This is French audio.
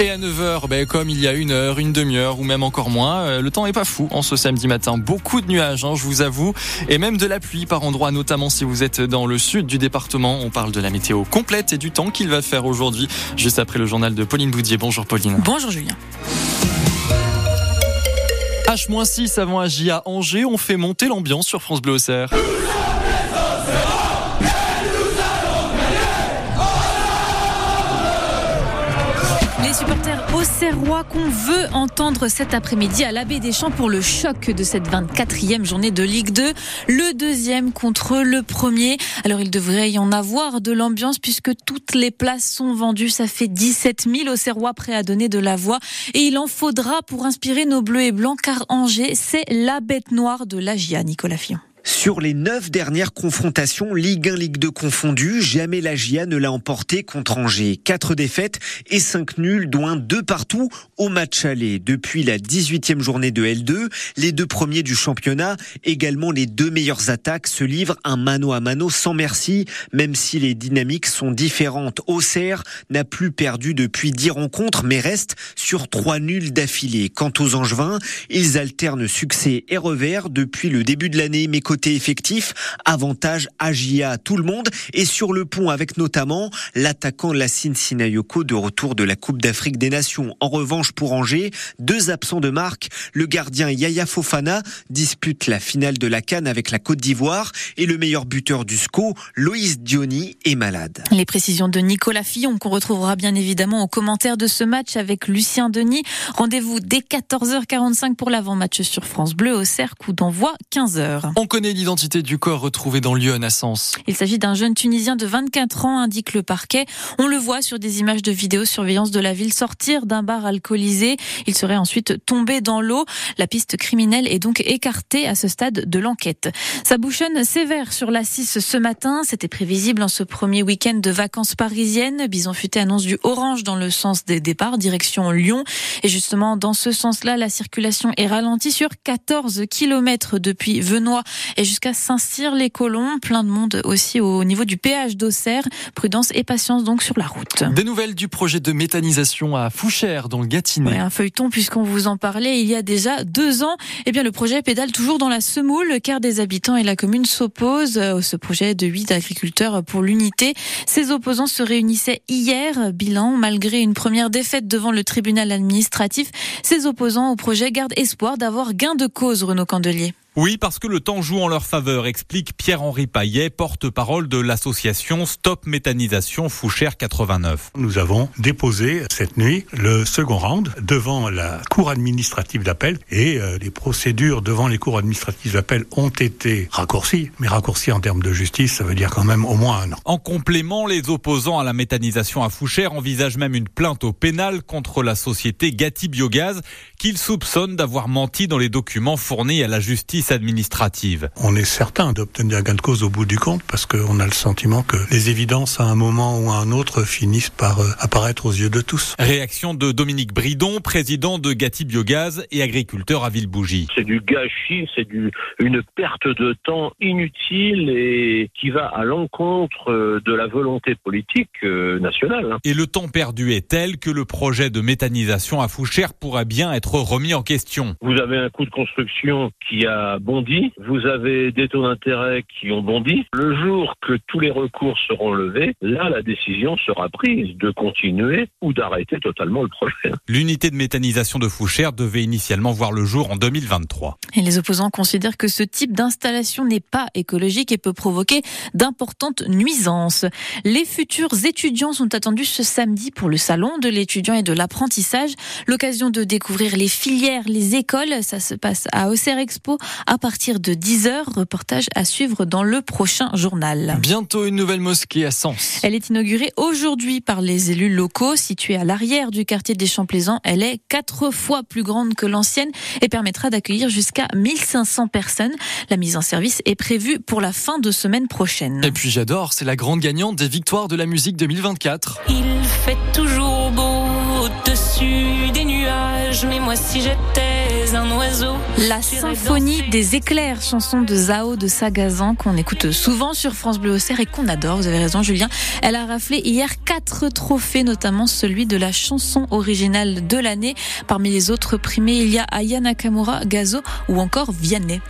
Et à 9h, ben, comme il y a une heure, une demi-heure ou même encore moins, euh, le temps est pas fou en ce samedi matin. Beaucoup de nuages, hein, je vous avoue, et même de la pluie par endroits, notamment si vous êtes dans le sud du département. On parle de la météo complète et du temps qu'il va faire aujourd'hui, juste après le journal de Pauline Boudier. Bonjour Pauline. Bonjour Julien. H-6 avant Agi à Angers, on fait monter l'ambiance sur France Bleu Auxerre. Supporters auxerrois qu'on veut entendre cet après-midi à l'Abbé des Champs pour le choc de cette 24e journée de Ligue 2. Le deuxième contre le premier. Alors il devrait y en avoir de l'ambiance puisque toutes les places sont vendues. Ça fait 17 000 auxerrois prêts à donner de la voix. Et il en faudra pour inspirer nos bleus et blancs car Angers, c'est la bête noire de l'Agia, Nicolas Fillon. Sur les neuf dernières confrontations Ligue 1, Ligue 2 confondues, jamais la GIA ne l'a emporté contre Angers. Quatre défaites et cinq nuls, dont un deux partout au match aller. Depuis la 18e journée de L2, les deux premiers du championnat, également les deux meilleures attaques, se livrent un mano à mano sans merci, même si les dynamiques sont différentes. Auxerre n'a plus perdu depuis dix rencontres, mais reste sur trois nuls d'affilée. Quant aux Angevins, ils alternent succès et revers depuis le début de l'année, côté effectif, avantage Agia à tout le monde et sur le pont avec notamment l'attaquant Lassine Sinayoko de retour de la Coupe d'Afrique des Nations. En revanche, pour Angers, deux absents de marque, le gardien Yaya Fofana dispute la finale de la Cannes avec la Côte d'Ivoire et le meilleur buteur du SCO, Loïs Diony, est malade. Les précisions de Nicolas Fillon qu'on retrouvera bien évidemment aux commentaires de ce match avec Lucien Denis. Rendez-vous dès 14h45 pour l'avant-match sur France Bleu au cercle coup d'envoi 15h. On connaît l'identité du corps retrouvé dans Lyon à Sens. Il s'agit d'un jeune Tunisien de 24 ans, indique le parquet. On le voit sur des images de vidéosurveillance de la ville sortir d'un bar alcoolisé. Il serait ensuite tombé dans l'eau. La piste criminelle est donc écartée à ce stade de l'enquête. Ça bouchonne sévère sur la 6 ce matin. C'était prévisible en ce premier week-end de vacances parisiennes. Bison Futé annonce du orange dans le sens des départs, direction Lyon. Et justement, dans ce sens-là, la circulation est ralentie sur 14 km depuis Venoy et jusqu'à Saint-Cyr-les-Colons. Plein de monde aussi au niveau du péage d'Auxerre. Prudence et patience donc sur la route. Des nouvelles du projet de méthanisation à Fouchères dans le Gâtinais. Ouais, un feuilleton puisqu'on vous en parlait il y a déjà deux ans. Eh bien, le projet pédale toujours dans la semoule car des habitants et la commune s'opposent à ce projet de huit agriculteurs pour l'unité. Ces opposants se réunissaient hier. Bilan, malgré une première défaite devant le tribunal administratif, ces opposants au projet gardent espoir d'avoir gain de cause, Renaud Candelier. Oui, parce que le temps joue en leur faveur, explique Pierre-Henri Paillet, porte-parole de l'association Stop Méthanisation Fouchère 89. Nous avons déposé cette nuit le second round devant la Cour administrative d'appel et euh, les procédures devant les cours administratives d'appel ont été raccourcies. Mais raccourcies en termes de justice, ça veut dire quand même au moins un an. En complément, les opposants à la méthanisation à Fouchère envisagent même une plainte au pénal contre la société Gatti Biogaz qu'ils soupçonnent d'avoir menti dans les documents fournis à la justice administrative. On est certain d'obtenir gain de cause au bout du compte parce qu'on a le sentiment que les évidences à un moment ou à un autre finissent par euh, apparaître aux yeux de tous. Réaction de Dominique Bridon, président de Gatti Biogaz et agriculteur à Villebougie. C'est du gâchis, c'est du, une perte de temps inutile et qui va à l'encontre euh, de la volonté politique euh, nationale. hein. Et le temps perdu est tel que le projet de méthanisation à Fouchère pourrait bien être remis en question. Vous avez un coût de construction qui a bondi, vous avez des taux d'intérêt qui ont bondi. Le jour que tous les recours seront levés, là, la décision sera prise de continuer ou d'arrêter totalement le projet. L'unité de méthanisation de Fouchère devait initialement voir le jour en 2023. Et les opposants considèrent que ce type d'installation n'est pas écologique et peut provoquer d'importantes nuisances. Les futurs étudiants sont attendus ce samedi pour le salon de l'étudiant et de l'apprentissage. L'occasion de découvrir les filières, les écoles. Ça se passe à Auxerre Expo à partir de 10h. Reportage à suivre dans le prochain journal. Bientôt une nouvelle mosquée à Sens. Elle est inaugurée aujourd'hui par les élus locaux. Située à l'arrière du quartier des Champs-Plaisants, elle est quatre fois plus grande que l'ancienne et permettra d'accueillir jusqu'à 1500 personnes. La mise en service est prévue pour la fin de semaine prochaine. Et puis j'adore, c'est la grande gagnante des victoires de la musique 2024. Il fait toujours beau au-dessus des nuages. Nuages, mais moi si j'étais un oiseau. La symphonie des éclairs, chanson de Zao de Sagazan qu'on écoute souvent sur France Bleu Auxerre et qu'on adore. Vous avez raison, Julien. Elle a raflé hier quatre trophées, notamment celui de la chanson originale de l'année. Parmi les autres primés, il y a Aya Nakamura, Gazo ou encore Vianney.